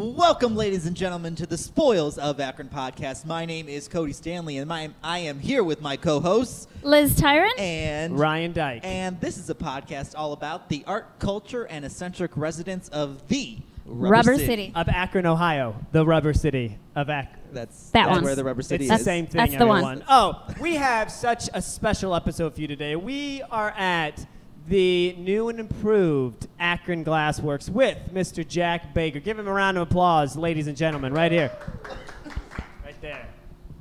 Welcome, ladies and gentlemen, to the Spoils of Akron podcast. My name is Cody Stanley, and my, I am here with my co-hosts Liz Tyron. and Ryan Dyke. And this is a podcast all about the art, culture, and eccentric residents of the Rubber, Rubber City. of Akron, Ohio, the rubber city of Akron. That's, That that's one. where the Rubber City It's the is. same thing, That's the one. everyone. Oh, we have such a special episode for you today. We are at the new and improved Akron Glassworks with Mr. Jack Baker. Give him a round of applause, ladies and gentlemen, right here. Right there.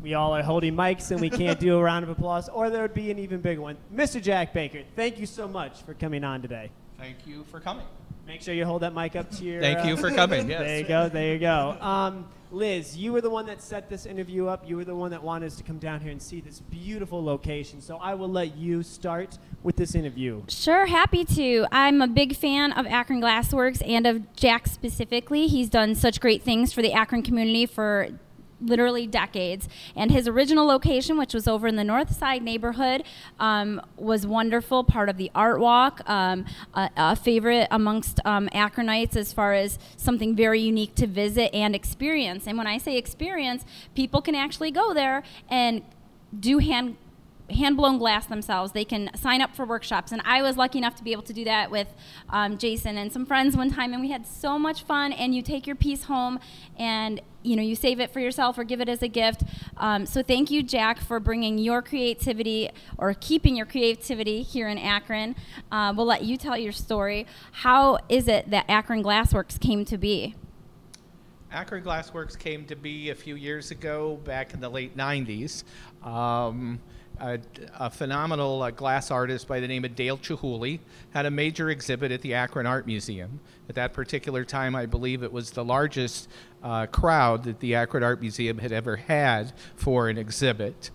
We all are holding mics and we can't do a round of applause, or there would be an even bigger one. Mr. Jack Baker, thank you so much for coming on today. Thank you for coming. Make sure you hold that mic up to your. Thank you uh, for coming. Yes. There you go. There you go. Um, Liz, you were the one that set this interview up. You were the one that wanted us to come down here and see this beautiful location. So I will let you start with this interview. Sure, happy to. I'm a big fan of Akron Glassworks and of Jack specifically. He's done such great things for the Akron community for literally decades. And his original location, which was over in the North Side neighborhood, um, was wonderful. Part of the Art Walk, um, a, a favorite amongst um, Akronites as far as something very unique to visit and experience. And when I say experience, people can actually go there and do hand hand blown glass themselves. They can sign up for workshops. And I was lucky enough to be able to do that with um, Jason and some friends one time, and we had so much fun. And you take your piece home and you know you save it for yourself or give it as a gift. Um, so thank you, Jack, for bringing your creativity or keeping your creativity here in Akron. Uh, we'll let you tell your story. How is it that Akron Glassworks came to be? Akron Glassworks came to be a few years ago, back in the late 90s. Um, a, a phenomenal uh, glass artist by the name of Dale Chihuly had a major exhibit at the Akron Art Museum. At that particular time, I believe it was the largest uh, crowd that the Akron Art Museum had ever had for an exhibit.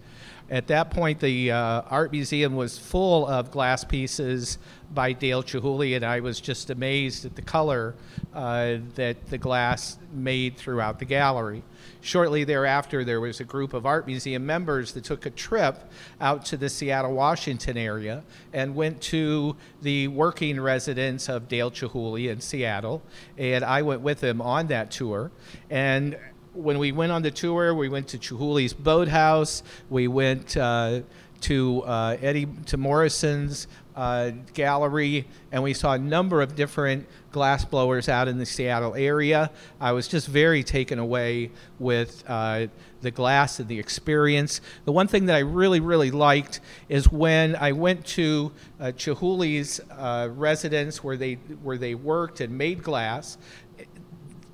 At that point, the uh, art museum was full of glass pieces by Dale Chihuly, and I was just amazed at the color uh, that the glass made throughout the gallery. Shortly thereafter, there was a group of art museum members that took a trip out to the Seattle, Washington area and went to the working residence of Dale Chihuly in Seattle, and I went with them on that tour. And when we went on the tour, we went to Chihuly's boathouse. We went uh, to uh, Eddie to Morrison's uh, gallery, and we saw a number of different glass blowers out in the Seattle area. I was just very taken away with uh, the glass and the experience. The one thing that I really, really liked is when I went to uh, Chihuly's uh, residence where they where they worked and made glass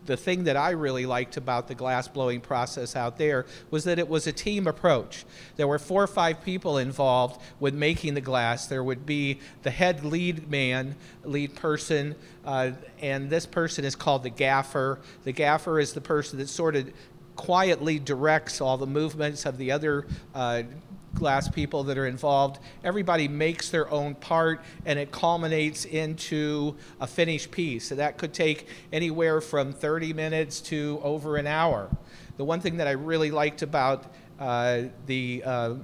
the thing that I really liked about the glass blowing process out there was that it was a team approach. There were four or five people involved with making the glass. There would be the head lead man, lead person, uh, and this person is called the gaffer. The gaffer is the person that sort of quietly directs all the movements of the other uh, glass people that are involved. Everybody makes their own part and it culminates into a finished piece. So that could take anywhere from 30 minutes to over an hour. The one thing that I really liked about uh, the uh,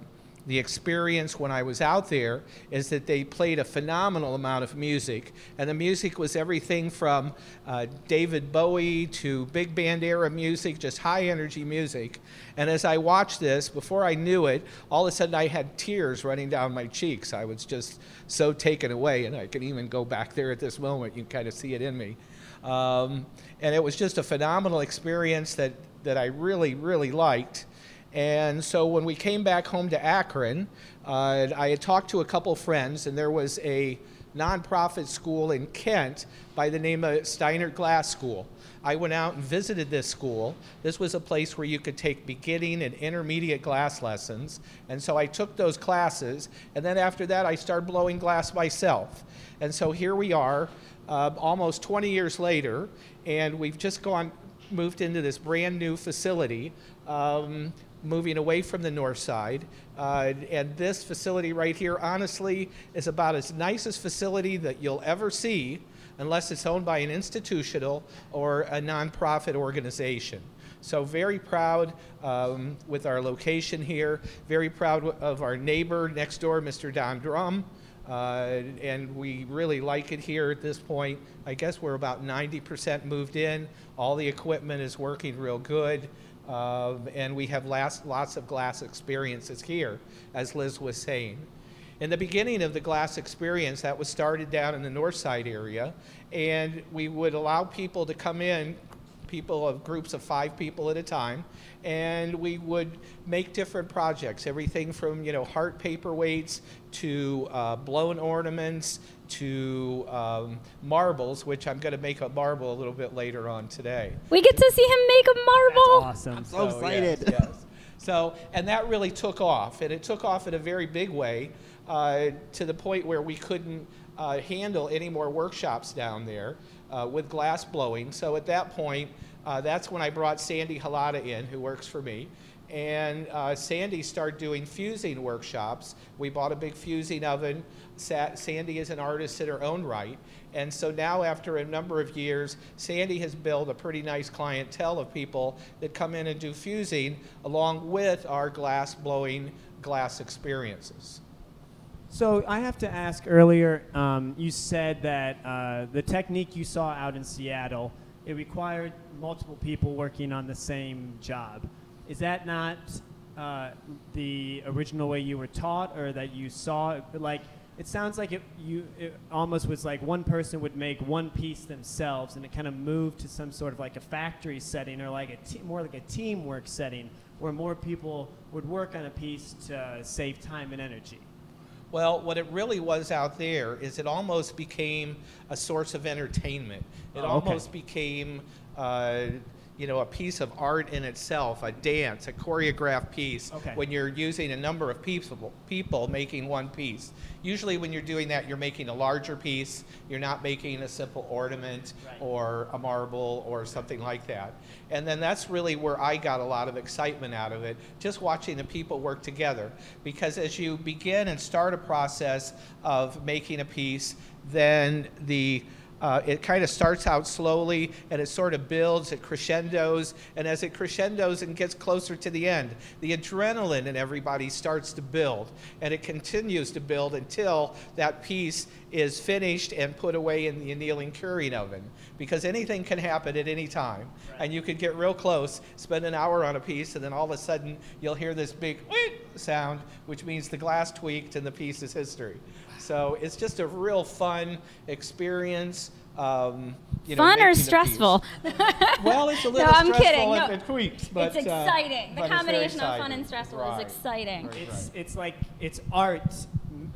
the experience when I was out there is that they played a phenomenal amount of music. And the music was everything from uh, David Bowie to big band era music, just high energy music. And as I watched this, before I knew it, all of a sudden I had tears running down my cheeks. I was just so taken away, and I can even go back there at this moment. You can kind of see it in me. Um, and it was just a phenomenal experience that, that I really, really liked. And so when we came back home to Akron, uh, I had talked to a couple friends, and there was a nonprofit school in Kent by the name of Steiner Glass School. I went out and visited this school. This was a place where you could take beginning and intermediate glass lessons. And so I took those classes, and then after that, I started blowing glass myself. And so here we are, uh, almost 20 years later, and we've just gone, moved into this brand new facility. Um, moving away from the north side. Uh, and this facility right here, honestly, is about as nicest facility that you'll ever see unless it's owned by an institutional or a nonprofit organization. So very proud um, with our location here. Very proud of our neighbor next door, Mr. Don Drum. Uh, and we really like it here at this point. I guess we're about 90% moved in. All the equipment is working real good. Uh, and we have last, lots of glass experiences here, as Liz was saying. In the beginning of the glass experience, that was started down in the north side area, and we would allow people to come in, people of groups of five people at a time, and we would make different projects, everything from you know heart paperweights to uh, blown ornaments to um, marbles, which I'm going to make a marble a little bit later on today. We get to see him make a marble. That's awesome. I'm so excited. Yes, yes. So, and that really took off, and it took off in a very big way uh, to the point where we couldn't uh, handle any more workshops down there uh, with glass blowing. So at that point, uh, that's when I brought Sandy Halata in, who works for me. And uh, Sandy started doing fusing workshops. We bought a big fusing oven. Sa- Sandy is an artist in her own right. And so now, after a number of years, Sandy has built a pretty nice clientele of people that come in and do fusing along with our glass blowing glass experiences. So I have to ask earlier, um, you said that uh, the technique you saw out in Seattle, it required multiple people working on the same job. Is that not uh, the original way you were taught or that you saw? Like, it sounds like it, you, it almost was like one person would make one piece themselves and it kind of moved to some sort of like a factory setting or like a te- more like a teamwork setting where more people would work on a piece to save time and energy. Well, what it really was out there is it almost became a source of entertainment. It Oh, okay. almost became, uh, you know, a piece of art in itself, a dance, a choreographed piece. Okay. When you're using a number of people, people making one piece. Usually, when you're doing that, you're making a larger piece. You're not making a simple ornament Right. or a marble or something like that. And then that's really where I got a lot of excitement out of it, just watching the people work together. Because as you begin and start a process of making a piece, then the uh, it kind of starts out slowly and it sort of builds, it crescendos, and as it crescendos and gets closer to the end, the adrenaline in everybody starts to build, and it continues to build until that piece is finished and put away in the annealing curing oven. Because anything can happen at any time, and you could get real close, spend an hour on a piece, and then all of a sudden you'll hear this big sound, which means the glass tweaked and the piece is history. So it's just a real fun experience. Um, you know, Fun or making the piece. stressful? Well, it's a No, little I'm stressful kidding. if No. it tweaks, but it's uh, exciting. the but it's very combination of fun and stressful Right. is exciting. It's it's like it's art,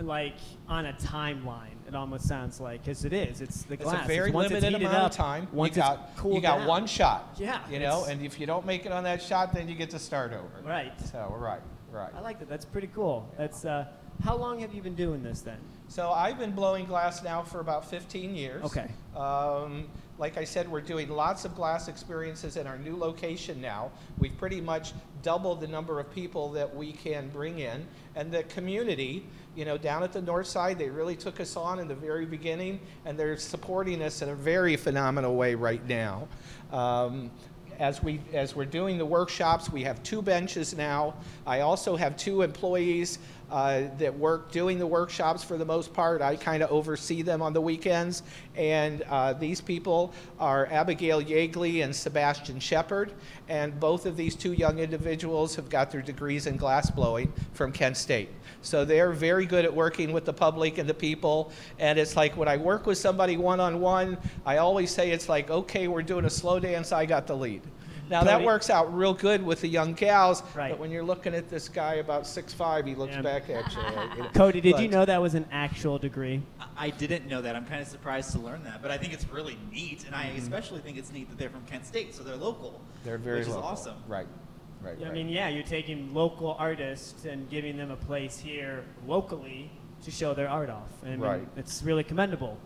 like on a timeline. It almost sounds like, because it is. It's the glass. It's glass. a very once it's limited amount up, of time. You got it's cooled you got down. one shot. Yeah, You know, and if you don't make it on that shot, then you get to start over. Right. So we're right, right. I like that. That's pretty cool. That's. Uh, how long have you been doing this then? So I've been blowing glass now for about 15 years. Okay. Um, like I said, we're doing lots of glass experiences in our new location now. We've pretty much doubled the number of people that we can bring in. And the community, you know, down at the north side, they really took us on in the very beginning, and they're supporting us in a very phenomenal way right now. Um, as we as we're doing the workshops, we have two benches now. I also have two employees uh, that work doing the workshops for the most part. I kind of oversee them on the weekends, and uh, these people are Abigail Yeagley and Sebastian Shepard, and both of these two young individuals have got their degrees in glass blowing from Kent State. So they're very good at working with the public and the people. And it's like when I work with somebody one on one, I always say it's like, okay, we're doing a slow dance, I got the lead. Now that works out real good with the young gals, Right. but when you're looking at this guy about six five, he looks Yeah. back at you. like, you know. Cody, did you know that was an actual degree? I- I didn't know that. I'm kind of surprised to learn that, but I think it's really neat, and Mm-hmm. I especially think it's neat that they're from Kent State, so they're local. They're very which local. is awesome. Right. Right. I right. mean, yeah, you're taking local artists and giving them a place here locally to show their art off. And I mean, Right. it's really commendable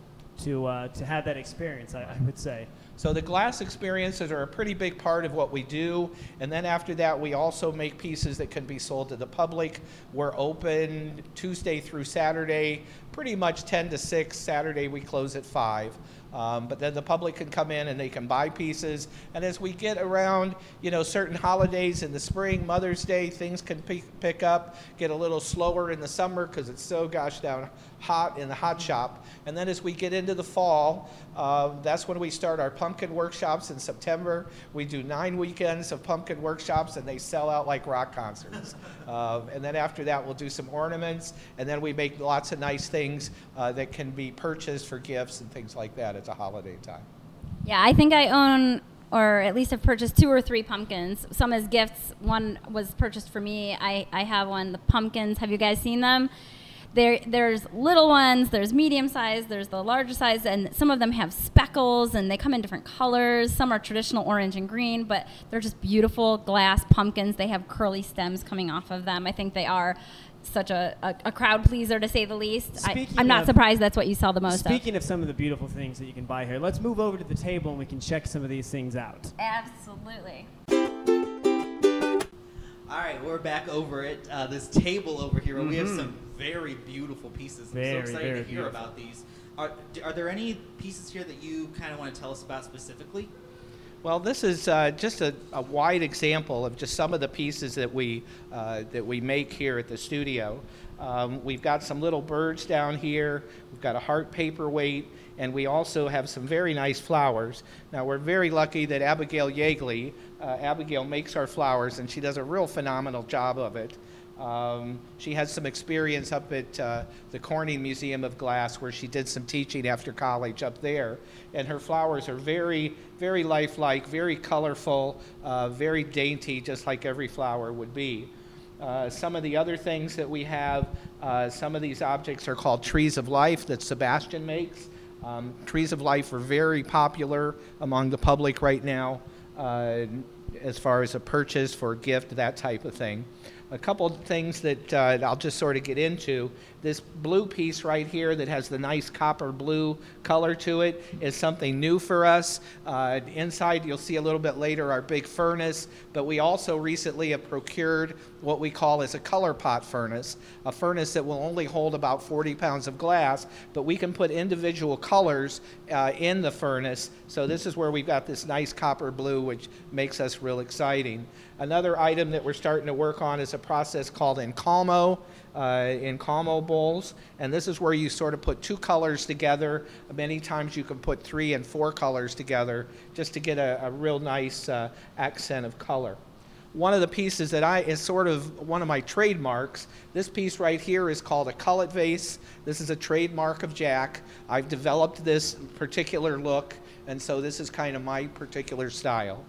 to uh, to have that experience. I, I would say. So the glass experiences are a pretty big part of what we do. And then after that, we also make pieces that can be sold to the public. We're open Tuesday through Saturday, pretty much 10 to 6. Saturday, we close at 5. Um, but then the public can come in and they can buy pieces. And as we get around, you know, certain holidays in the spring, Mother's Day, things can pick, pick up, get a little slower in the summer because it's so gosh down hot in the hot shop. And then as we get into the fall, uh, that's when we start our pumpkin workshops in September. We do nine weekends of pumpkin workshops and they sell out like rock concerts. Uh, and then after that, we'll do some ornaments and then we make lots of nice things uh, that can be purchased for gifts and things like that at the holiday time. Yeah, I think I own or at least have purchased two or three pumpkins. Some as gifts. One was purchased for me. I, I have one. The pumpkins. Have you guys seen them? There, there's little ones, there's medium size, there's the larger size, and some of them have speckles and they come in different colors. Some are traditional orange and green, but they're just beautiful glass pumpkins. They have curly stems coming off of them. I think they are such a, a, a crowd pleaser to say the least. I, I'm not of- surprised that's what you sell the most Speaking of some of the beautiful things that you can buy here, let's move over to the table and we can check some of these things out. of. Absolutely. All right, we're back over at uh, this table over here. where We have some very beautiful pieces. I'm Very, so excited to hear beautiful. about these. Are, are there any pieces here that you kind of want to tell us about specifically? Well, this is uh, just a, a wide example of just some of the pieces that we uh, that we make here at the studio. Um, we've got some little birds down here. We've got a heart paperweight, and we also have some very nice flowers. Now we're very lucky that Abigail Yeagley, uh, Abigail makes our flowers, and she does a real phenomenal job of it. Um, she has some experience up at uh, the Corning Museum of Glass where she did some teaching after college up there. And her flowers are very, very lifelike, very colorful, uh, very dainty, just like every flower would be. Uh, some of the other things that we have, uh, some of these objects are called trees of life that Sebastian makes. Um, trees of life are very popular among the public right now uh, as far as a purchase for a gift, that type of thing. A couple of things that uh, I'll just sort of get into. This blue piece right here that has the nice copper blue color to it is something new for us. Uh, inside, you'll see a little bit later our big furnace, but we also recently have procured what we call as a color pot furnace, a furnace that will only hold about 40 pounds of glass, but we can put individual colors uh, in the furnace. So this is where we've got this nice copper blue, which makes us real exciting. Another item that we're starting to work on is a process called Incalmo, uh, Incalmo bowls, and this is where you sort of put two colors together. Many times you can put three and four colors together just to get a, a real nice uh, accent of color one of the pieces that I is sort of one of my trademarks. This piece right here is called a cullet vase. This is a trademark of Jack. I've developed this particular look, and so this is kind of my particular style.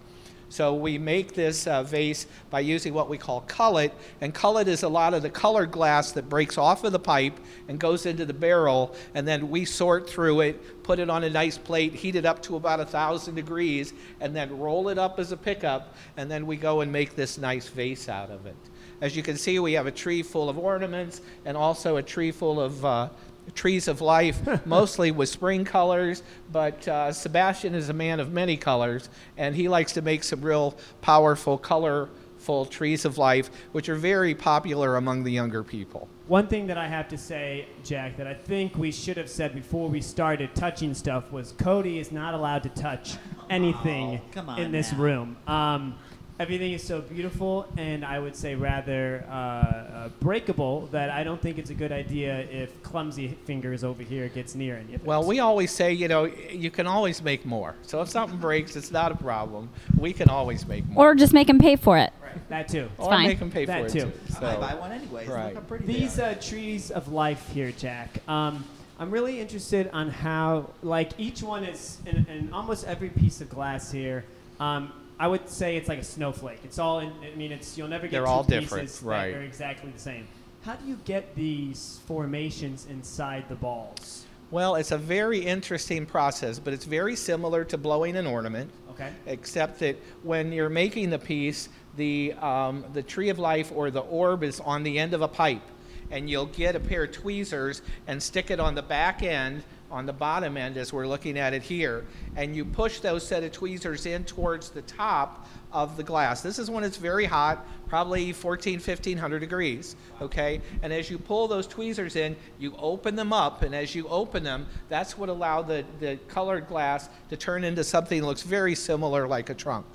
So we make this uh, vase by using what we call cullet, and cullet is a lot of the colored glass that breaks off of the pipe and goes into the barrel, and then we sort through it, put it on a nice plate, heat it up to about a thousand degrees, and then roll it up as a pickup, and then we go and make this nice vase out of it. As you can see, we have a tree full of ornaments and also a tree full of uh, trees of life, mostly with spring colors. But uh, Sebastian is a man of many colors, and he likes to make some real powerful, colorful trees of life, which are very popular among the younger people. One thing that I have to say, Jack, that I think we should have said before we started touching stuff was Cody is not allowed to touch anything Oh, come on in this now. room. Um, everything is so beautiful and I would say rather uh, uh, breakable that I don't think it's a good idea if clumsy fingers over here gets near any of it. Well, we always say, you know, you can always make more. So if something breaks, it's not a problem. We can always make more. Or just make them pay for it. that too. Or fine. make them pay That for it too. too. I buy one anyways. right. Look how pretty These uh, trees of life here, Jack. Um, I'm really interested on how, like, each one is in, in almost every piece of glass here. Um, I would say it's like a snowflake. It's all. In, I mean, it's you'll never get They're two all pieces different, that right. are exactly the same. How do you get these formations inside the balls? Well, it's a very interesting process, but it's very similar to blowing an ornament. Okay. except that when you're making the piece, the, um, the tree of life or the orb is on the end of a pipe. And you'll get a pair of tweezers and stick it on the back end on the bottom end as we're looking at it here, and you push those set of tweezers in towards the top of the glass. This is when it's very hot, probably 14, 1500 degrees, okay? And as you pull those tweezers in, you open them up, and as you open them, that's what allowed the, the colored glass to turn into something that looks very similar like a trunk.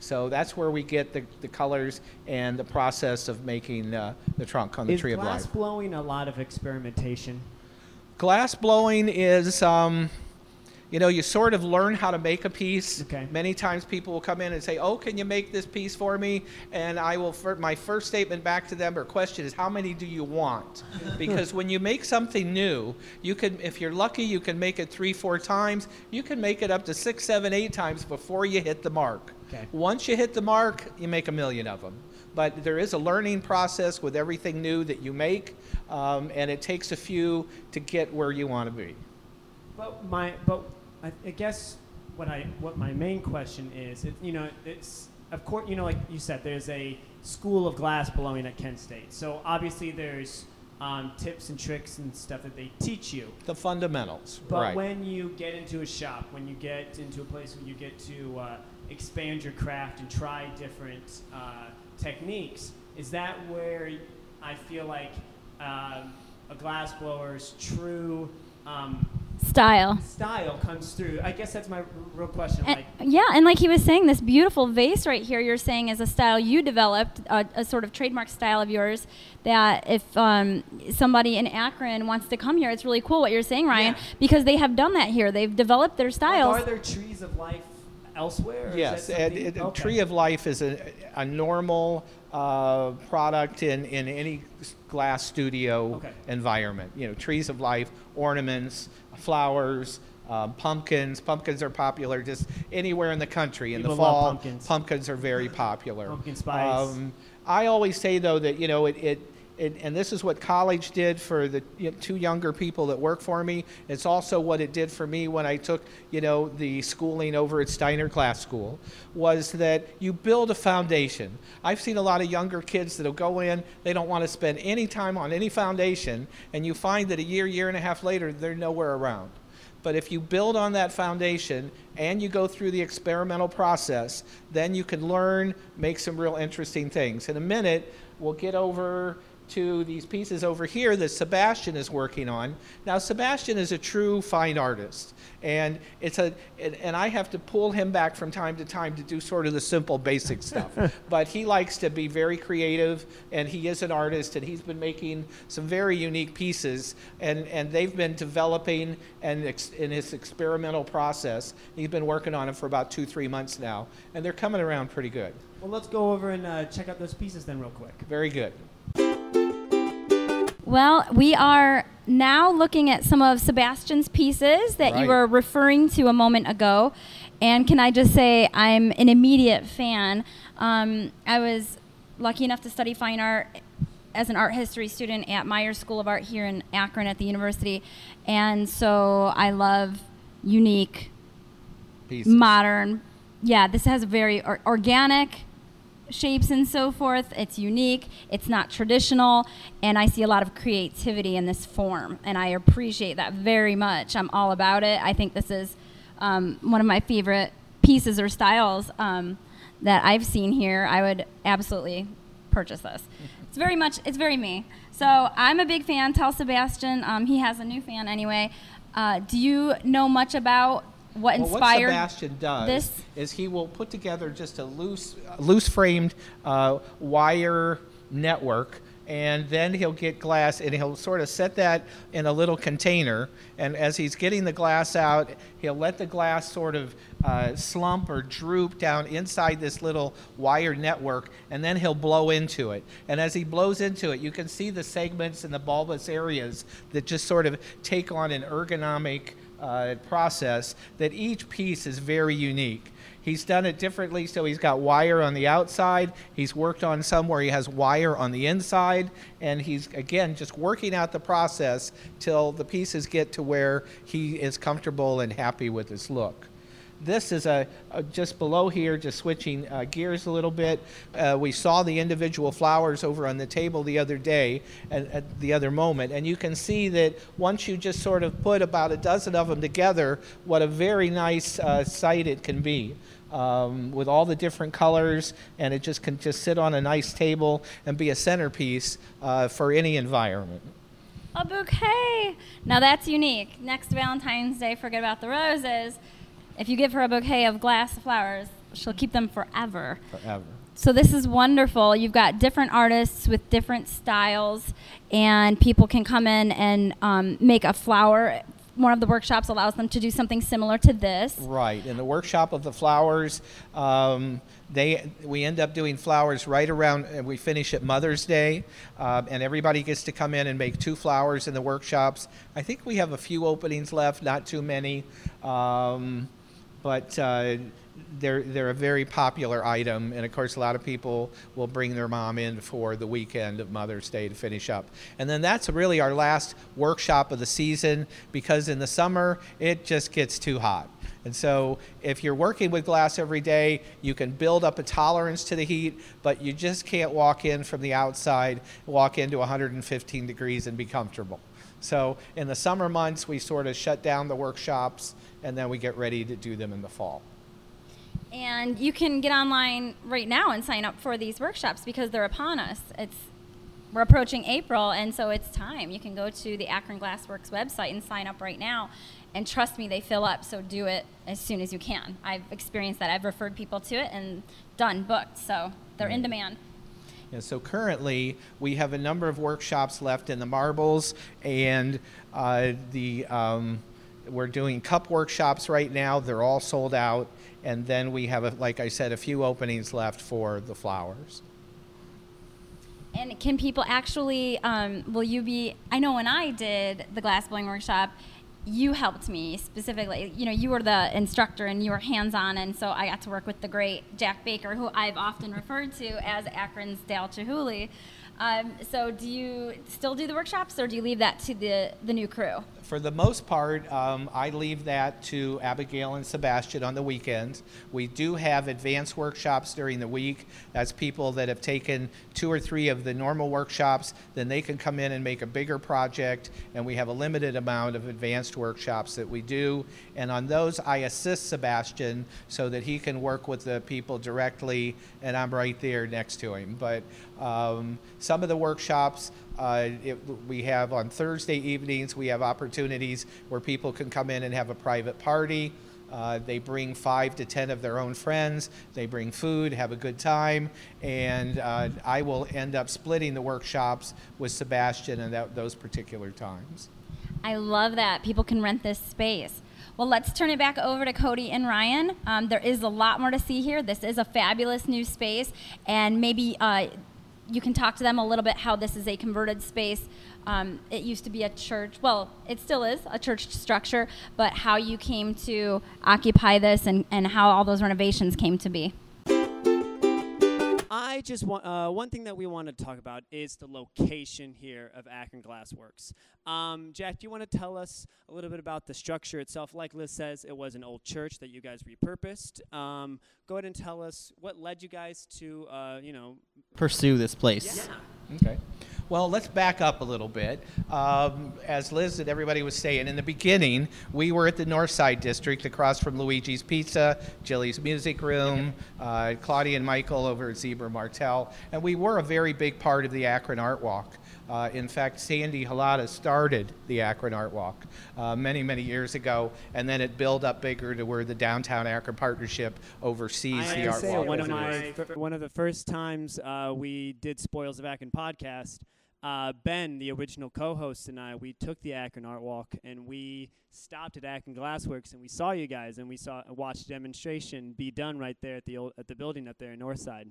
So that's where we get the, the colors and the process of making uh, the trunk on the Is Tree of Life. Is glass blowing a lot of experimentation? Glass blowing is, um, you know, you sort of learn how to make a piece. Okay. Many times people will come in and say, "Oh, can you make this piece for me?" And I will. My first statement back to them or question is, "How many do you want?" because when you make something new, you can, if you're lucky, you can make it three, four times. You can make it up to six, seven, eight times before you hit the mark. Okay. Once you hit the mark, you make a million of them. But there is a learning process with everything new that you make, um, and it takes a few to get where you want to be. But my, but I, I guess what I, what my main question is, it, you know, it's of course, you know, like you said, there's a school of glass blowing at Kent State. So obviously, there's um, tips and tricks and stuff that they teach you. The fundamentals, But right? when you get into a shop, when you get into a place where you get to uh, expand your craft and try different uh, techniques, is that where I feel like um, a glassblower's true um, Style. style comes through? I guess that's my r- real question. And- Like, yeah, and like he was saying, this beautiful vase right here, you're saying is a style you developed, a, a sort of trademark style of yours. That if um, somebody in Akron wants to come here, it's really cool what you're saying, Ryan, Yeah. because they have done that here. They've developed their like, styles. are there trees of life elsewhere? yes, that and okay. Tree of Life is a, a normal uh, product in, in any glass studio Okay. environment. You know, trees of life, ornaments, flowers. Uh, pumpkins. Pumpkins are popular just anywhere in the country. In People the fall, pumpkins. pumpkins are very popular. Pumpkin spice. Um, I always say though that you know it, it, it and this is what college did for the you know, two younger people that work for me. It's also what it did for me when I took you know the schooling over at Steiner Glass School. Was that you build a foundation? I've seen a lot of younger kids that'll go in, they don't want to spend any time on any foundation, and you find that a year, year and a half later, they're nowhere around. But if you build on that foundation and you go through the experimental process, then you can learn, make some real interesting things. In a minute, we'll get over to these pieces over here that Sebastian is working on. Now, Sebastian is a true fine artist, and it's a and, and I have to pull him back from time to time to do sort of the simple, basic stuff. but he likes to be very creative, and he is an artist, and he's been making some very unique pieces, and and they've been developing and ex, in his experimental process. He's been working on it for about two, three months now, and they're coming around pretty good. well, let's go over and uh, check out those pieces then, real quick. Very good. Well, we are now looking at some of Sebastian's pieces that you were referring to a moment ago. And can I just say, I'm an immediate fan. Um, I was lucky enough to study fine art as an art history student at Myers School of Art here in Akron at the university. And so I love unique, Pieces. modern. Yeah, this has a very or- organic shapes and so forth. It's unique. It's not traditional, and I see a lot of creativity in this form, and I appreciate that very much. I'm all about it. I think this is um, one of my favorite pieces or styles um, that I've seen here. I would absolutely purchase this. It's very much. It's very me. So I'm a big fan. Tell Sebastian. Um, he has a new fan anyway. Uh, do you know much about what Well, what Sebastian does this? is he will put together just a loose, loose framed uh, wire network, and then he'll get glass and he'll sort of set that in a little container. And as he's getting the glass out, he'll let the glass sort of uh, slump or droop down inside this little wire network, and then he'll blow into it. And as he blows into it, you can see the segments and the bulbous areas that just sort of take on an ergonomic uh, process that each piece is very unique. He's done it differently, so he's got wire on the outside. He's worked on some where he has wire on the inside, and he's again just working out the process till the pieces get to where he is comfortable and happy with his look. This is a, a just below here, just switching uh, gears a little bit. Uh, we saw the individual flowers over on the table the other day, at the other moment, and you can see that once you just sort of put about a dozen of them together, what a very nice uh, sight it can be. Um, with all the different colors, and it just can just sit on a nice table and be a centerpiece uh, for any environment. A bouquet. Now that's unique. Next Valentine's Day, forget about the roses. If you give her a bouquet of glass flowers, she'll keep them forever. Forever. So this is wonderful. You've got different artists with different styles, and people can come in and um, make a flower. One of the workshops allows them to do something similar to this. Right. In the workshop of the flowers, um, they we end up doing flowers right around. And we finish at Mother's Day, um, and everybody gets to come in and make two flowers in the workshops. I think we have a few openings left, not too many. Um, but uh, they're they're a very popular item, and of course, a lot of people will bring their mom in for the weekend of Mother's Day to finish up. And then that's really our last workshop of the season because in the summer it just gets too hot. And so, if you're working with glass every day, you can build up a tolerance to the heat, but you just can't walk in from the outside, walk into 115 degrees and be comfortable. So, in the summer months, we sort of shut down the workshops and then we get ready to do them in the fall. And you can get online right now and sign up for these workshops because they're upon us. It's we're approaching April, and so it's time. You can go to the Akron Glassworks website and sign up right now. And trust me, they fill up, so do it as soon as you can. I've experienced that. I've referred people to it and done, booked, so they're in demand. Yeah, so currently, we have a number of workshops left in the marbles and uh, the. Um, we're doing cup workshops right now. They're all sold out. And then we have, a, like I said, a few openings left for the flowers. And can people actually, um, will you be, I know when I did the glass blowing workshop, you helped me specifically. You know, you were the instructor and you were hands on, and so I got to work with the great Jack Baker, who I've often referred to as Akron's Dale Chihuly. Um, so, do you still do the workshops, or do you leave that to the the new crew? For the most part, um, I leave that to Abigail and Sebastian on the weekends. We do have advanced workshops during the week. That's people that have taken two or three of the normal workshops, then they can come in and make a bigger project, and we have a limited amount of advanced workshops that we do. And on those, I assist Sebastian so that he can work with the people directly, and I'm right there next to him. But um, some of the workshops uh, it, we have on Thursday evenings, we have opportunities where people can come in and have a private party. Uh, they bring five to ten of their own friends. They bring food, have a good time, and uh, I will end up splitting the workshops with Sebastian at that, those particular times. I love that. People can rent this space. Well, let's turn it back over to Cody and Ryan. Um, there is a lot more to see here. This is a fabulous new space, and maybe uh, you can talk to them a little bit how this is a converted space. Um, it used to be a church. Well, it still is a church structure, but how you came to occupy this and, and how all those renovations came to be. I just want uh, one thing that we want to talk about is the location here of Akron Glassworks. Um, Jack, do you want to tell us a little bit about the structure itself? Like Liz says, it was an old church that you guys repurposed. Um, go ahead and tell us what led you guys to, uh, you know, pursue this place. Yeah. Okay. Well, let's back up a little bit. Um, as Liz and everybody was saying, in the beginning, we were at the North Side District across from Luigi's Pizza, Jilly's Music Room, uh, Claudia and Michael over at Zeber-Martell, and we were a very big part of the Akron Art Walk. Uh, in fact, Sandy Halata started the Akron Art Walk uh, many, many years ago, and then it built up bigger to where the Downtown Akron Partnership oversees I the Art Walk. one of my one of the first times uh, we did Spoils of Akron podcast. Uh, ben, the original co-host, and I, we took the Akron Art Walk, and we stopped at Akron Glassworks, and we saw you guys, and we saw watched a demonstration be done right there at the old, at the building up there in Northside.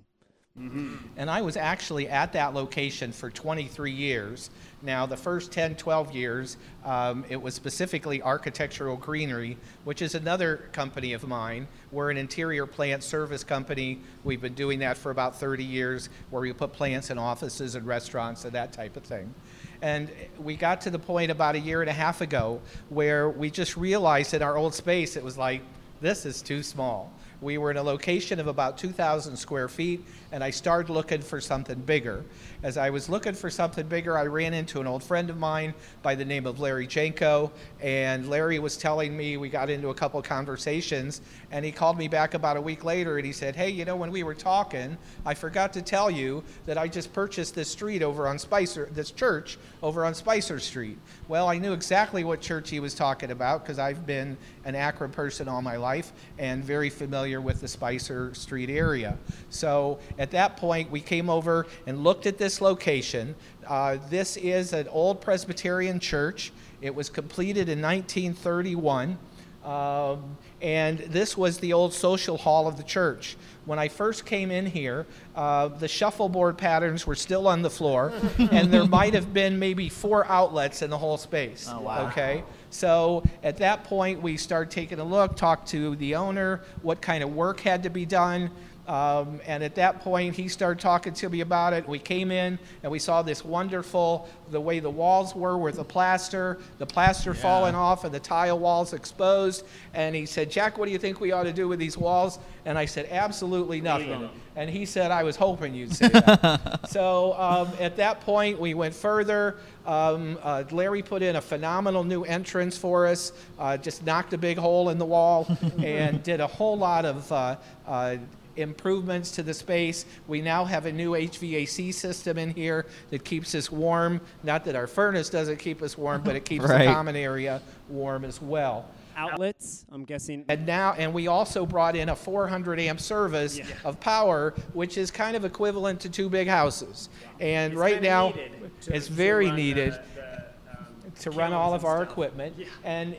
And I was actually at that location for 23 years. Now, the first 10, 12 years, um, it was specifically Architectural Greenery, which is another company of mine. We're an interior plant service company. We've been doing that for about 30 years, where we put plants in offices and restaurants and that type of thing. And we got to the point about a year and a half ago where we just realized in our old space it was like, this is too small. We were in a location of about 2,000 square feet, and I started looking for something bigger. As I was looking for something bigger, I ran into an old friend of mine by the name of Larry Janko, and Larry was telling me we got into a couple conversations, and he called me back about a week later, and he said, "Hey, you know, when we were talking, I forgot to tell you that I just purchased this street over on Spicer, this church over on Spicer Street." Well, I knew exactly what church he was talking about because I've been an Akron person all my life and very familiar with the Spicer Street area. So at that point, we came over and looked at this location. Uh, this is an old Presbyterian church. It was completed in 1931. Um, and this was the old social hall of the church. When I first came in here, uh, the shuffleboard patterns were still on the floor, and there might have been maybe four outlets in the whole space. Oh, wow. Okay? So at that point, we started taking a look, talked to the owner, what kind of work had to be done. Um, and at that point, he started talking to me about it. We came in and we saw this wonderful, the way the walls were with the plaster, the plaster falling off and the tile walls exposed. And he said, Jack, what do you think we ought to do with these walls? And I said, absolutely nothing. And he said, I was hoping you'd say that. so um, at that point, we went further. Um, uh, Larry put in a phenomenal new entrance for us, uh, just knocked a big hole in the wall, and did a whole lot of uh, uh, improvements to the space. We now have a new HVAC system in here that keeps us warm. Not that our furnace doesn't keep us warm, but it keeps Right. the common area warm as well. Outlets, I'm guessing. And now, and we also brought in a 400 amp service Yeah. of power, which is kind of equivalent to two big houses. And It's right now, to- it's to very run the- needed the, um, to run all of our stuff. equipment. Yeah. And a-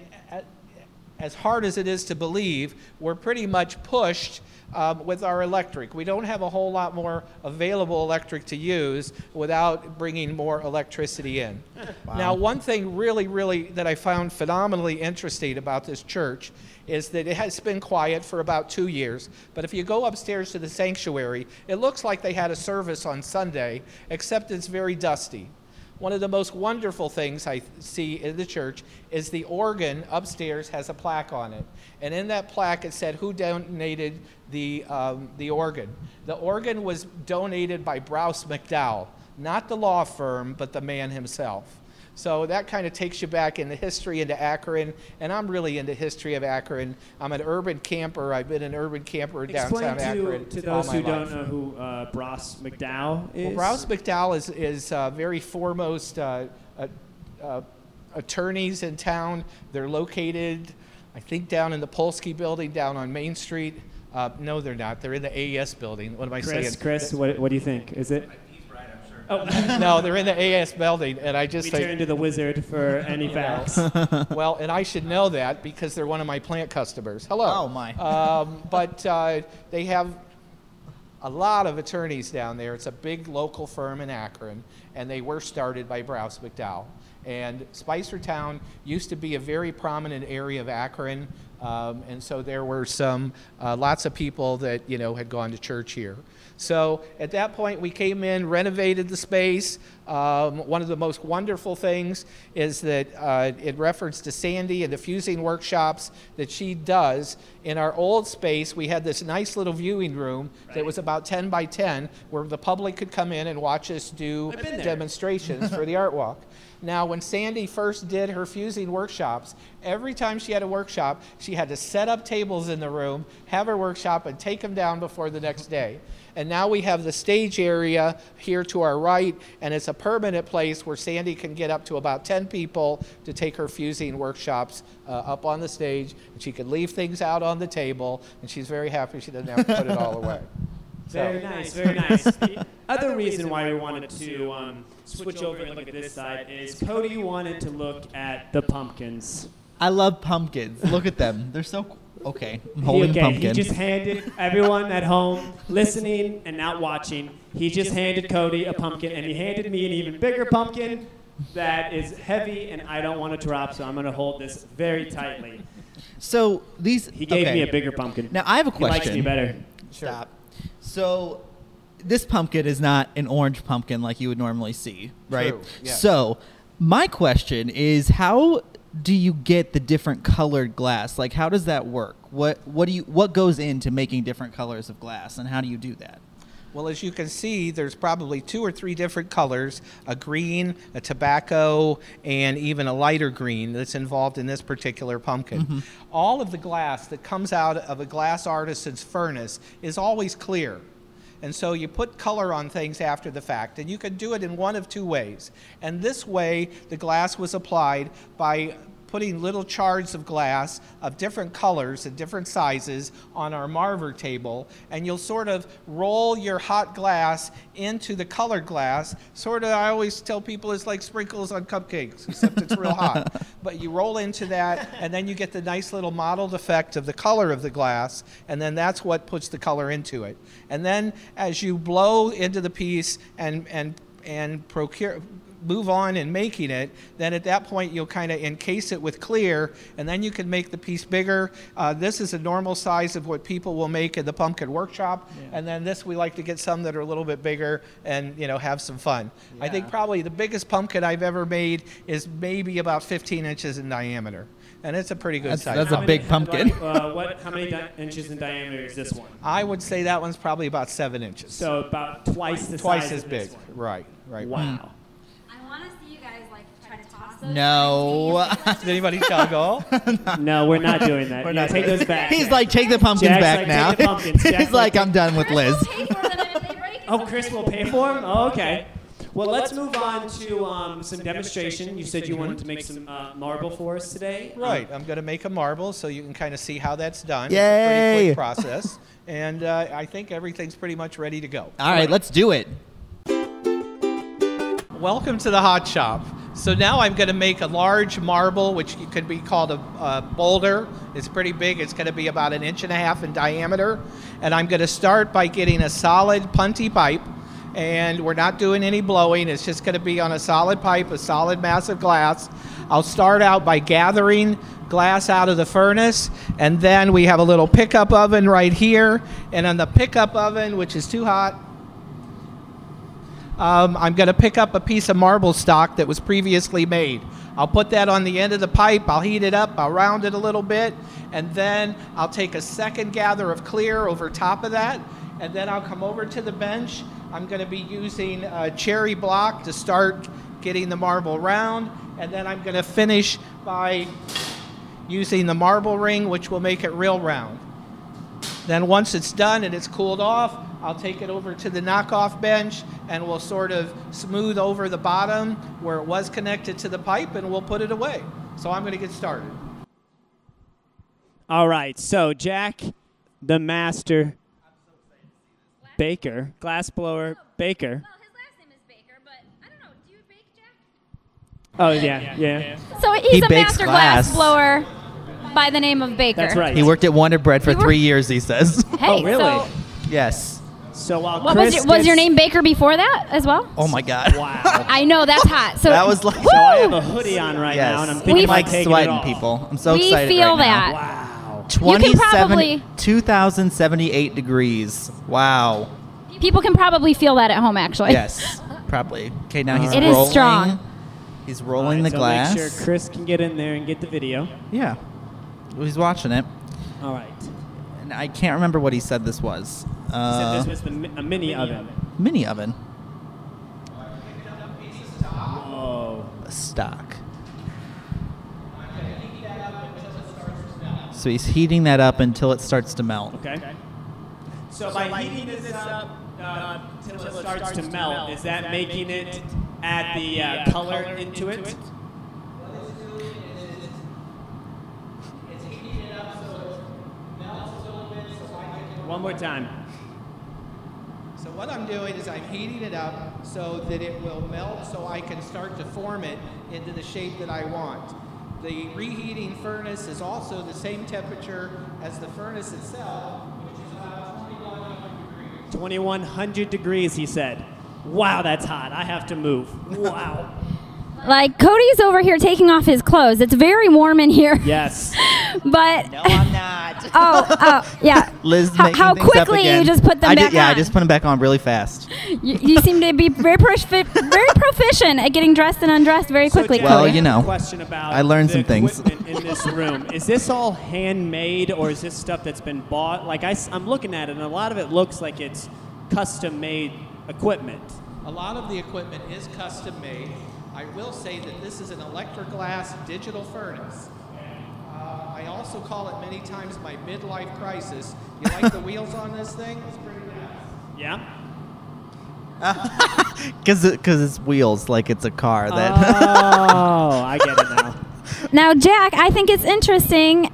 as hard as it is to believe, we're pretty much pushed um, with our electric. We don't have a whole lot more available electric to use without bringing more electricity in. Now, one thing really, really that I found phenomenally interesting about this church is that it has been quiet for about two years. But if you go upstairs to the sanctuary, it looks like they had a service on Sunday, except it's very dusty. One of the most wonderful things I see in the church is the organ upstairs has a plaque on it. And in that plaque, it said who donated the, um, the organ. The organ was donated by Brouse McDowell, not the law firm, but the man himself. So that kind of takes you back in the history into Akron, and I'm really into history of Akron. I'm an urban camper. I've been an urban camper in Explain downtown to, Akron to those who don't know who uh, Brouse McDowell is. Well, McDowell is, is uh, very foremost uh, uh, uh, attorneys in town. They're located, I think, down in the Polsky building down on Main Street. Uh, no, they're not. They're in the AES building. What am I Chris, saying? Chris, what, what do you think? Is it? Oh, no, they're in the AS building, and I just we say, turn to the wizard for any facts. well, and I should know that because they're one of my plant customers. Hello. Oh, my. Um, but uh, they have a lot of attorneys down there. It's a big local firm in Akron, and they were started by Brouse McDowell. And Spicertown used to be a very prominent area of Akron, um, and so there were some uh, lots of people that you know had gone to church here. So at that point, we came in, renovated the space. Um, one of the most wonderful things is that uh, in reference to Sandy and the fusing workshops that she does, in our old space, we had this nice little viewing room that was about 10 by 10 where the public could come in and watch us do I've been there. demonstrations for the art walk. Now, when Sandy first did her fusing workshops, every time she had a workshop, she had to set up tables in the room, have her workshop, and take them down before the next day. And now we have the stage area here to our right, and it's a permanent place where Sandy can get up to about 10 people to take her fusing workshops uh, up on the stage. And she can leave things out on the table, and she's very happy she doesn't have to put it all away. Very nice, very nice. The other reason why we wanted to um, switch over and look at this side is Cody wanted to look at the pumpkins. I love pumpkins. Look at them. They're so cool. Okay, I'm He- okay, pumpkin. He just handed everyone at home listening and not watching. He just handed Cody a pumpkin, and he handed me an even bigger pumpkin that is heavy, and I don't want to drop, so I'm going to hold this very tightly. so these. He gave okay. me a bigger pumpkin. Now I have a he question. likes me better. Stop. So, this pumpkin is not an orange pumpkin like you would normally see, right? True, yes. So, my question is how do you get the different colored glass? Like, how does that work? What what do you what goes into making different colors of glass, and how do you do that? Well, as you can see, there's probably two or three different colors a green, a tobacco, and even a lighter green that's involved in this particular pumpkin. Mm-hmm. All of the glass that comes out of a glass artisan's furnace is always clear. And so you put color on things after the fact, and you can do it in one of two ways. And this way, the glass was applied by putting little shards of glass of different colors and different sizes on our marver table, and you'll sort of roll your hot glass into the colored glass. Sort of, I always tell people it's like sprinkles on cupcakes, except it's real hot. But you roll into that, and then you get the nice little mottled effect of the color of the glass, and then that's what puts the color into it. And then as you blow into the piece and and and procure move on in making it, then at that point you'll kind of encase it with clear, and then you can make the piece bigger. Uh, this is a normal size of what people will make in the pumpkin workshop, and then this we like to get some that are a little bit bigger and you know have some fun. I think probably the biggest pumpkin I've ever made is maybe about 15 inches in diameter, and it's a pretty good That's- size. that's a How big pumpkin. Uh, what, how many di- inches in diameter is this one? I would say that one's probably about seven inches. So about twice the size twice as of big. this one. Right, right. Wow. I want to see you guys like try to toss those. No. Did anybody toggle? No, we're not doing that. We're not take doing those back. He's like, take the pumpkins Jack's back like, now. "Take the pumpkins." Jack's He's like, like, I'm done with Liz. Pay for them and if they break, Oh, Chris will pay for them? Oh, okay. Well, let's move on to um, some demonstration. You said you wanted to make some uh, marble for us today. Um, Right. I'm going to make a marble so you can kind of see how that's done. Yay. It's a pretty quick process. and uh, I think everything's pretty much ready to go. All right, let's do it. Welcome to the hot shop. So now I'm going to make a large marble, which could be called a, a boulder. It's pretty big. It's going to be about an inch and a half in diameter. And I'm going to start by getting a solid punty pipe. And we're not doing any blowing. It's just going to be on a solid pipe, a solid mass of glass. I'll start out by gathering glass out of the furnace. And then we have a little pickup oven right here. And on the pickup oven, which is too hot, um, I'm going to pick up a piece of marble stock that was previously made. I'll put that on the end of the pipe, I'll heat it up, I'll round it a little bit, and then I'll take a second gather of clear over top of that, and then I'll come over to the bench. I'm going to be using a cherry block to start getting the marble round, and then I'm going to finish by using the marble ring, which will make it real round. Then once it's done and it's cooled off, I'll take it over to the knockoff bench and we'll sort of smooth over the bottom where it was connected to the pipe and we'll put it away. So I'm going to get started. All right. So, Jack, the master baker, glass blower oh, baker. Well, his last Baker, but I don't know. Bake, Oh, yeah, yeah. So he's He a master glass. glass blower by the name of Baker. That's right. He worked at Wonder Bread for You three years, he says. Hey, Oh, really? So, yes. So while what Chris was your, was your name Baker before that as well? Oh my God. Wow. I know that's hot. So That was like- So I have a hoodie on right yes. now, and I'm We- thinking I'm like sweating, people. I'm so we excited feel right that. now. Wow. You can 27 probably- 2078 degrees. Wow. People can probably feel that at home, actually. Yes, probably. Okay, now he's It is rolling. strong. He's rolling right, the so glass. Make sure Chris can get in there and get the video. Yeah. He's watching it. All right. And I can't remember what he said this was. He Uh, said this was the a mini oven. mini oven. Oh. A stock. So he's heating that up until it starts to melt. Okay. So by heating this up uh, until it starts to melt, is that making it add the uh, color into it? One more time. So what I'm doing is I'm heating it up so that it will melt so I can start to form it into the shape that I want. The reheating furnace is also the same temperature as the furnace itself, which is about 2100 degrees. 2100 degrees, he said. Wow, that's hot. I have to move. Wow. Like Cody's over here taking off his clothes. It's very warm in here. yes. But I'm not. Not. Oh, oh, yeah. Liz How- how things up quickly you just put them I back did, Yeah, I just put them back on really fast. You, you seem to be very profi- very proficient at getting dressed and undressed very So, quickly. Well, I Cody. have you know, question about I learned the some things. in this room. Is this all handmade or is this stuff that's been bought? Like I, am looking at it, and a lot of it looks like it's custom-made equipment. A lot of the equipment is custom made. I will say that this is an Electroglass digital furnace. I also call it many times my midlife crisis. You like the wheels on this thing? It's pretty nice. Yeah. Because because it's wheels, like it's a car. That Oh, I get it now. Now, Jack, I think it's interesting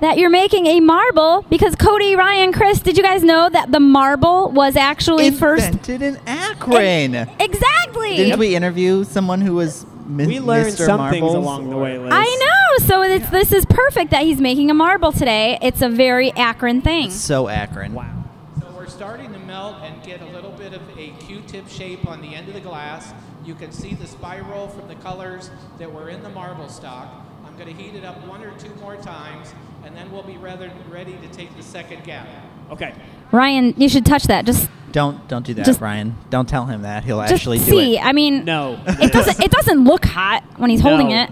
that you're making a marble because Cody, Ryan, Chris, did you guys know that the marble was actually first? invented in Akron. Exactly. Didn't we interview someone who was mi- We learned Mr. some Marbles? things along the way, Liz. I know. Oh, so it's, this is perfect that he's making a marble today. It's a very Akron thing. So Akron. Wow. So we're starting to melt and get a little bit of a Q-tip shape on the end of the glass. You can see the spiral from the colors that were in the marble stock. I'm going to heat it up one or two more times, and then we'll be rather ready to take the second gap. Okay. Ryan, you should touch that. Just, Don't don't do that, Just- Ryan. Don't tell him that. He'll just actually do see. I mean, No. it doesn't. It doesn't look hot when he's holding No. it.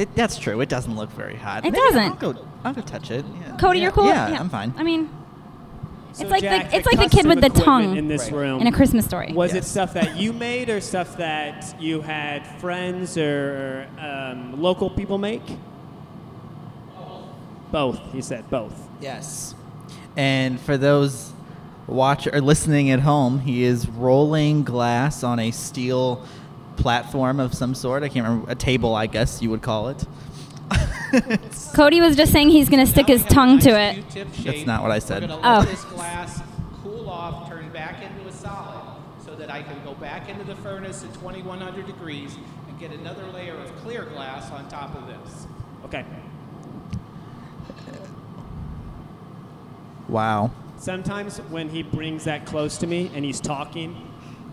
It. That's true. It doesn't look very hot. It Maybe doesn't. I'll go, I'll go touch it. Yeah. Cody, yeah. you're cool. Yeah, I'm fine. I mean, So, It's like the- Jack, it's like the kid with the tongue. in this Right. room. in a Christmas story. Was it stuff that you made or stuff that you had friends or um, local people make? Both. He said both. Yes. And for those watch or listening at home, he is rolling glass on a steel platform of some sort. I can't remember a table, I guess you would call it. Cody was just saying he's going to stick his we have a tongue to it. That's not what I said. We're going to oh. let Oh. this glass cool off, turn back into a solid, so that I can go back into the furnace at 2100 degrees and get another layer of clear glass on top of this. Okay. wow. Sometimes when he brings that close to me and he's talking,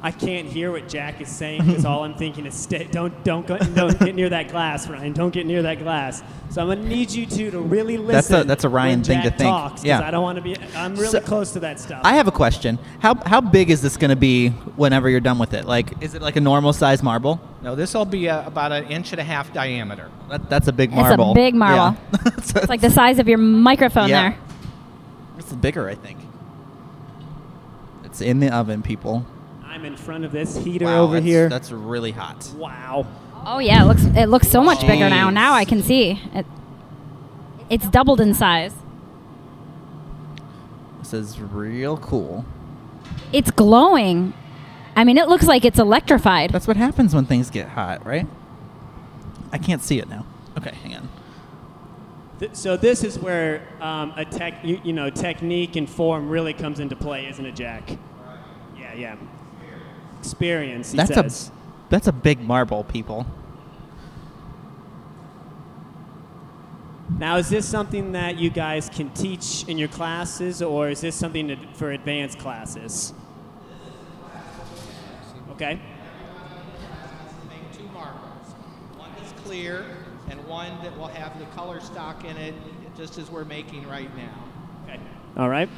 I can't hear what Jack is saying because all I'm thinking is stay, don't don't go, don't get near that glass, Ryan. Don't get near that glass. So I'm gonna need you two to really listen. That's a- that's a Ryan thing to think. Talks, 'cause Yeah. I don't want to be. I'm really So- close to that stuff. I have a question. How how big is this going to be whenever you're done with it? Like, is it like a normal size marble? No, this will be uh about an inch and a half diameter. That, that's a big marble. It's a big marble. Yeah. So It's like the size of your microphone Yeah. there. It's bigger, I think. It's in the oven, people. I'm in front of this heater Wow, over that's- here. That's really hot. wow. Oh yeah, it looks it looks so much bigger now. Now I can see it. It's doubled in size. This is real cool. It's glowing. I mean, it looks like it's electrified. That's what happens when things get hot, right? I can't see it now. Okay, hang on. Th- so this is where um, a tech, you, you know, technique and form really comes into play, isn't it, Jack? Yeah, yeah. Experience. He That's says. a that's a big marble, people. Now, is this something that you guys can teach in your classes, or is this something that- for advanced classes? Okay. Make two marbles. One that's clear and one that will have the color stock in it, just as we're making right now. Okay. All right.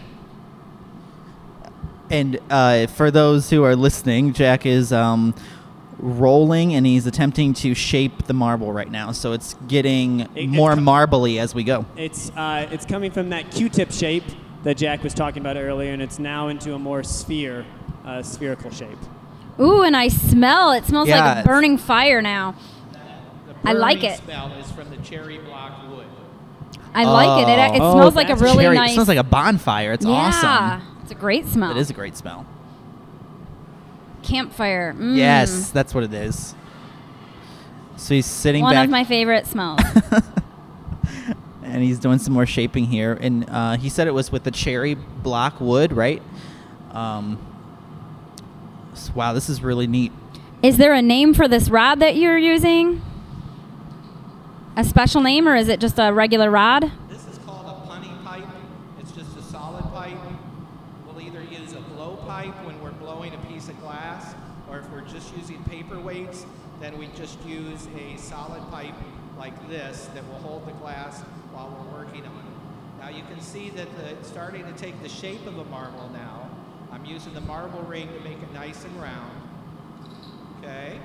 And uh, for those who are listening, Jack is um, rolling and he's attempting to shape the marble right now. So it's getting it more com- marbly as we go. It's uh, it's coming from that Q-tip shape that Jack was talking about earlier, and it's now into a more sphere, uh, spherical shape. Ooh, and I smell. It smells Yeah, like a burning fire now. I like burning it. smell is from the cherry block wood. I like it. It, it Oh. smells like a really Cherry- nice. It smells like a bonfire. It's yeah, awesome. It's a great smell. It is a great smell. campfire. Mm. Yes, that's what it is. So he's sitting one back. of my favorite smells. and he's doing some more shaping here. And uh, he said it was with the cherry block wood, right? Um, s- wow, this is really neat. is there a name for this rod that you're using? A special name, or is it just a regular rod? This is called a punty pipe. It's just a solid pipe. We'll either use a blow pipe when we're blowing a piece of glass, or if we're just using paperweights, then we just use a solid pipe like this that will hold the glass while we're working on it. Now you can see that the, it's starting to take the shape of a marble now. I'm using the marble ring to make it nice and round. Okay.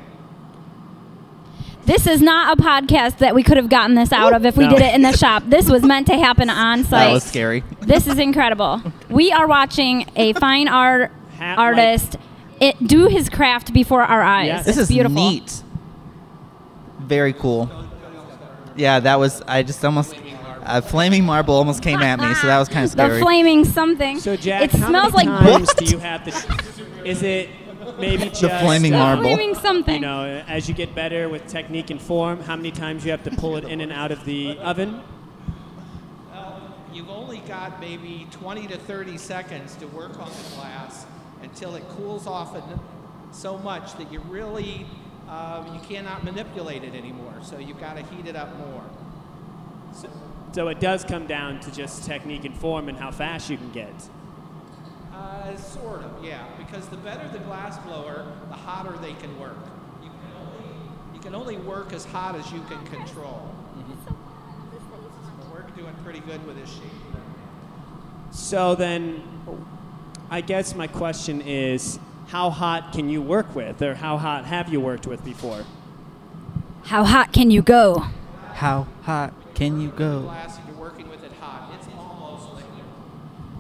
This is not a podcast that we could have gotten this out of if we No. did it in the shop. This was meant to happen on site. That was scary. This is incredible. We are watching a fine art Hat artist it, do his craft before our eyes. Yes. This It's is beautiful. neat. Very cool. Yeah, that was. I just almost. A flaming marble almost came at me, so that was kind of scary. The scary. flaming something. So Jack, it how smells many like times What? do you have to? Is it maybe just The flaming marble. flaming something. You know, as you get better with technique and form, how many times you have to pull it in and out of the oven? You've only got maybe 20 to 30 seconds to work on the glass until it cools off en- so much that you really uh, you cannot manipulate it anymore. So you've got to heat it up more. So, so it does come down to just technique and form and how fast you can get. Uh, sort of, yeah. Because the better the glass blower, the hotter they can work. You can only, you can only work as hot as you can control. So we're doing pretty good with this sheet. So then, I guess my question is, how hot can you work with, or how hot have you worked with before? How hot can you go? How hot can you go? Glass, and you're working with it hot. It's almost liquid.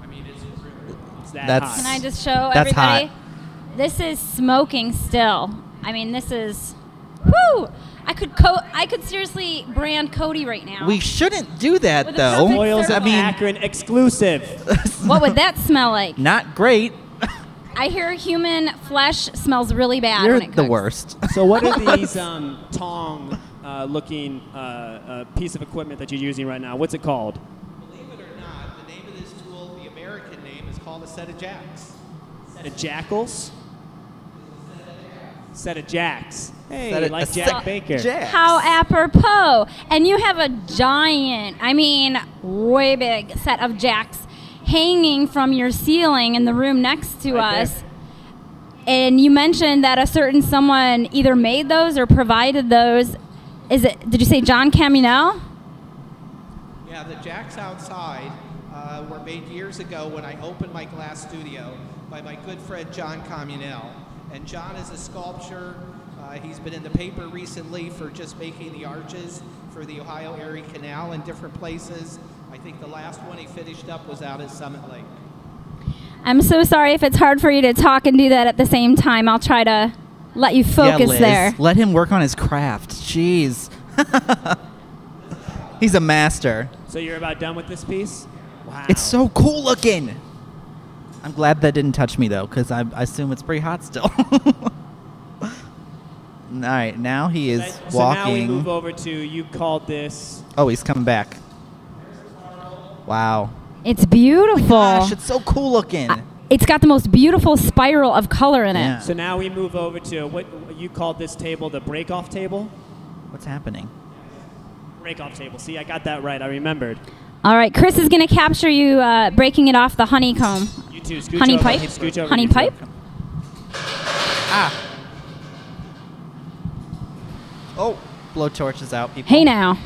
I mean, it's really. It's that That's- hot. Can I just show That's everybody? hot. This is smoking still. I mean, this is. Whoo! I could co- I could seriously brand Cody right now. We shouldn't do that With though. Oils I mean- Akron exclusive. what would that smell like? Not great. I hear human flesh smells really bad You're when it the worst. So what are these um, tong uh, looking uh, uh, piece of equipment that you're using right now? What's it called? Believe it or not, the name of this tool, the American name, is called a set of jacks. Set of jackals? Set of jacks. Hey, Set of- like Jack Baker. Jacks. How apropos! And you have a giant, I mean, way big set of jacks hanging from your ceiling in the room next to Right us. And you mentioned that a certain someone either made those or provided those. Is it? Did you say John Caminel? Yeah, the jacks outside uh, were made years ago when I opened my glass studio by my good friend John Communell. And John is a sculptor. Uh, he's been in the paper recently for just making the arches for the Ohio Erie Canal in different places. I think the last one he finished up was out at Summit Lake. I'm so sorry if it's hard for you to talk and do that at the same time. I'll try to let you focus Liz, there. Let him work on his craft. Jeez. He's a master. So you're about done with this piece? Wow. It's so cool looking. I'm glad that didn't touch me though, because I, I assume it's pretty hot still. All right, now he is So now we walking. move over to you called this. oh, he's coming back. Wow. It's beautiful. Gosh, it's so cool looking. I- it's got the most beautiful spiral of color in it. Yeah. So now we move over to what you called this table the break off table. What's happening? Break off table. See, I got that right. I remembered. All right, Chris is going to capture you uh, breaking it off the honeycomb. You two, scooch Honey over. pipe? Scooch over. Honey you two. pipe? Ah. Oh, blowtorch is out, people. Hey now.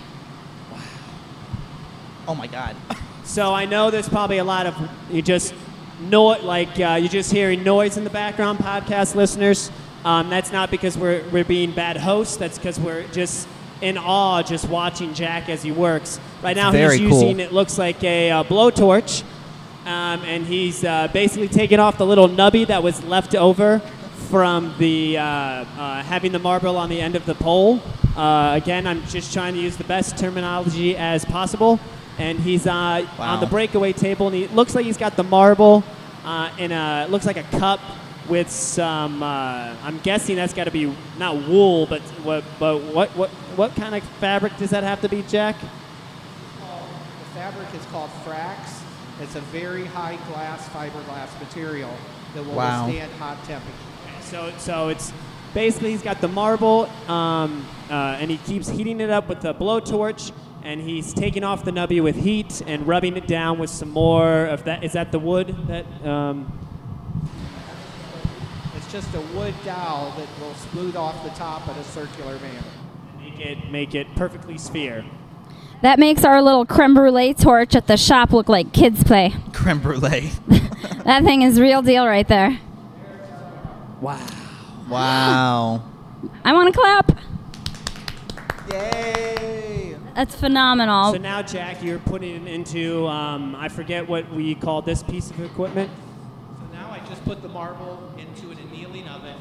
Oh my God. So I know there's probably a lot of you just know it like uh, you're just hearing noise in the background, podcast listeners. Um, that's not because we're we're being bad hosts. That's because we're just in awe just watching Jack as he works. Right now very he's cool. using it looks like a uh, blowtorch, um, and he's uh, basically taking off the little nubby that was left over from the uh, uh, having the marble on the end of the pole. Uh, again, I'm just trying to use the best terminology as possible. And he's uh, on the breakaway table, and he looks like he's got the marble uh, in a looks like a cup with some. Uh, I'm guessing that's got to be not wool, but what? But what? What? What kind of fabric does that have to be, Jack? The fabric is called Frax. It's a very high glass fiberglass material that will Wow. withstand hot temperature. So, so it's basically he's got the marble, um, uh, and he keeps heating it up with a blowtorch, and he's taking off the nubby with heat and rubbing it down with some more of that. Is that the wood that? Um, It's just a wood dowel that will smooth off the top in a circular manner. make it make it perfectly sphere. That makes our little creme brulee torch at the shop look like kids' play. Creme brulee. That thing is real deal right there. Wow. wow. I want to clap. Yay. That's phenomenal. So now, Jack, you're putting it into, um, I forget what we call this piece of equipment. So now I just put the marble into an annealing oven.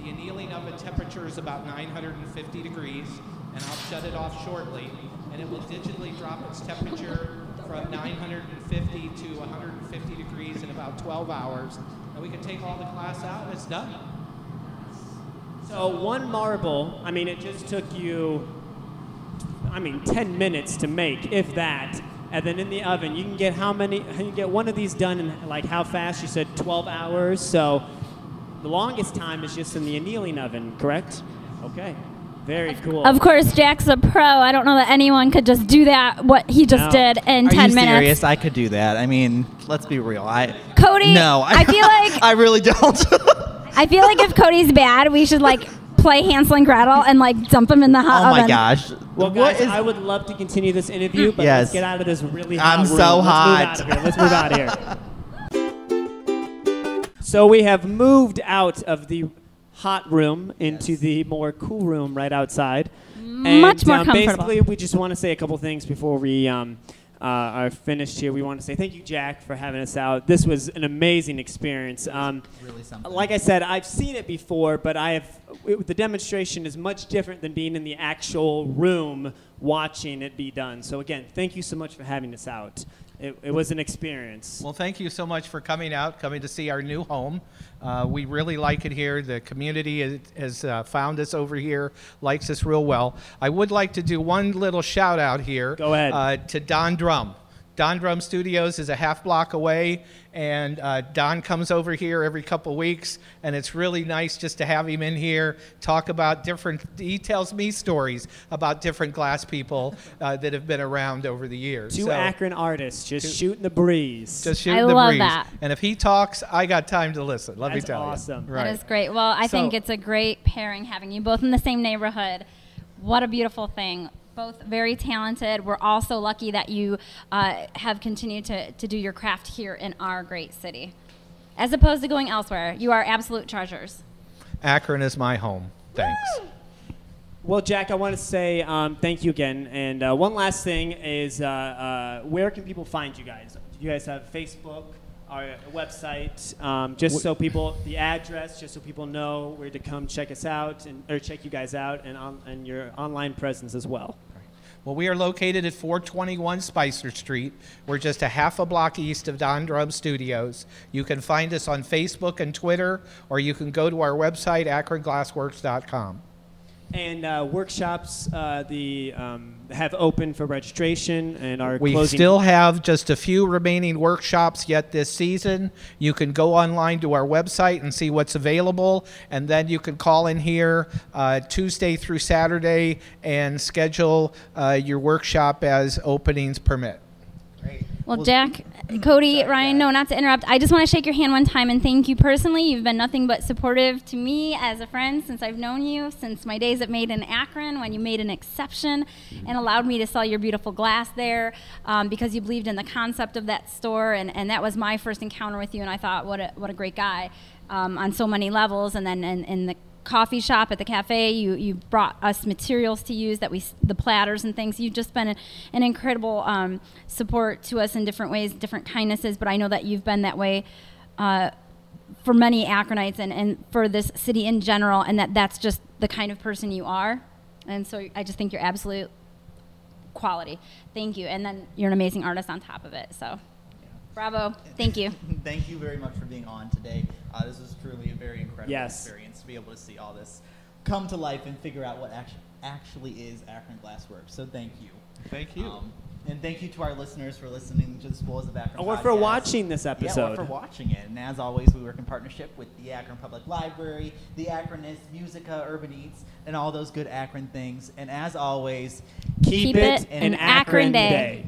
The annealing oven temperature is about 950 degrees, and I'll shut it off shortly. And it will digitally drop its temperature from 950 to 150 degrees in about 12 hours. And we can take all the glass out, and it's done. So one marble, I mean, it just took you, I mean, 10 minutes to make, if that. And then in the oven, you can get how many? You can get one of these done in like how fast? You said 12 hours. So the longest time is just in the annealing oven, correct? Okay. Very cool. Of course, Jack's a pro. I don't know that anyone could just do that, what he just No. did in Are 10 you minutes. serious? I could do that. I mean, let's be real. I Cody, no. I feel like I really don't. I feel like if Cody's bad, we should like play Hansel and Gretel and like dump him in the hot oh oven. my gosh. Well, What guys, is- I would love to continue this interview, but Yes. let's get out of this really hot room. I'm room. so Let's hot. Move out of here. Let's move out of here. So we have moved out of the hot room into Yes. the more cool room right outside. Much And, more um, comfortable. Basically, we just want to say a couple things before we um, uh, are finished here. We want to say thank you, Jack, for having us out. This was an amazing experience. Um, really something. like I said, I've seen it before, but I have it, the demonstration is much different than being in the actual room watching it be done. So again, thank you so much for having us out. It, it was an experience. Well, thank you so much for coming out, coming to see our new home. Uh, we really like it here. The community has, has uh, found us over here, likes us real well. I would like to do one little shout out here. Go ahead. Uh, to Don Drumm. Don Drumm Studios is a half block away, and uh, Don comes over here every couple weeks, and it's really nice just to have him in here, talk about different. He tells me stories about different glass people uh, that have been around over the years. Two So- Akron artists just Two- shooting the breeze. just shooting I the love breeze. that. And if he talks, I got time to listen. Let That's me tell awesome. you. That That is great. Well, I think it's a great pairing having you both in the same neighborhood. What a beautiful thing. Both very talented. We're also lucky that you uh, have continued to, to do your craft here in our great city. As opposed to going elsewhere, you are absolute treasures. Akron is my home. Thanks. Well, Jack, I want to say um, thank you again. And uh, one last thing is, uh, uh, where can people find you guys? Do you guys have Facebook, our website, um, just so people, the address, just so people know where to come check us out and or check you guys out, and on, and your online presence as well. Well, we are located at 421 Spicer Street. We're just a half a block east of Don Drumm Studios. You can find us on Facebook and Twitter, or you can go to our website, akronglassworks.com. And uh, workshops, uh, the um, have opened for registration and are We closing. still have just a few remaining workshops yet this season. You can go online to our website and see what's available, and then you can call in here uh, Tuesday through Saturday and schedule uh, your workshop as openings permit. Well, Jack, Cody, Ryan, no, not to interrupt. I just want to shake your hand one time and thank you personally. You've been nothing but supportive to me as a friend since I've known you, since my days at Made in Akron when you made an exception and allowed me to sell your beautiful glass there um, because you believed in the concept of that store. And, and that was my first encounter with you, and I thought, what a, what a great guy um, on so many levels. And then in, in the coffee shop at the cafe. You you brought us materials to use that we the platters and things. You've just been an, an incredible um, support to us in different ways, different kindnesses. But I know that you've been that way. Uh, for many Akronites and, and for this city in general, and that that's just the kind of person you are. And so I just think you're absolute quality. Thank you. And then you're an amazing artist on top of it. So bravo. Thank you. Thank you very much for being on today. Uh, this was truly a very incredible Yes. experience to be able to see all this come to life and figure out what actually actually is Akron Glassworks. So thank you. Thank you. Um, and thank you to our listeners for listening to the Spoils of Akron. Or for watching this Yeah, episode. or for watching it. And as always, we work in partnership with the Akron Public Library, the Akronist, Musica, Urban Eats, and all those good Akron things. And as always, Keep, Keep it it an an Akron Akron day. day.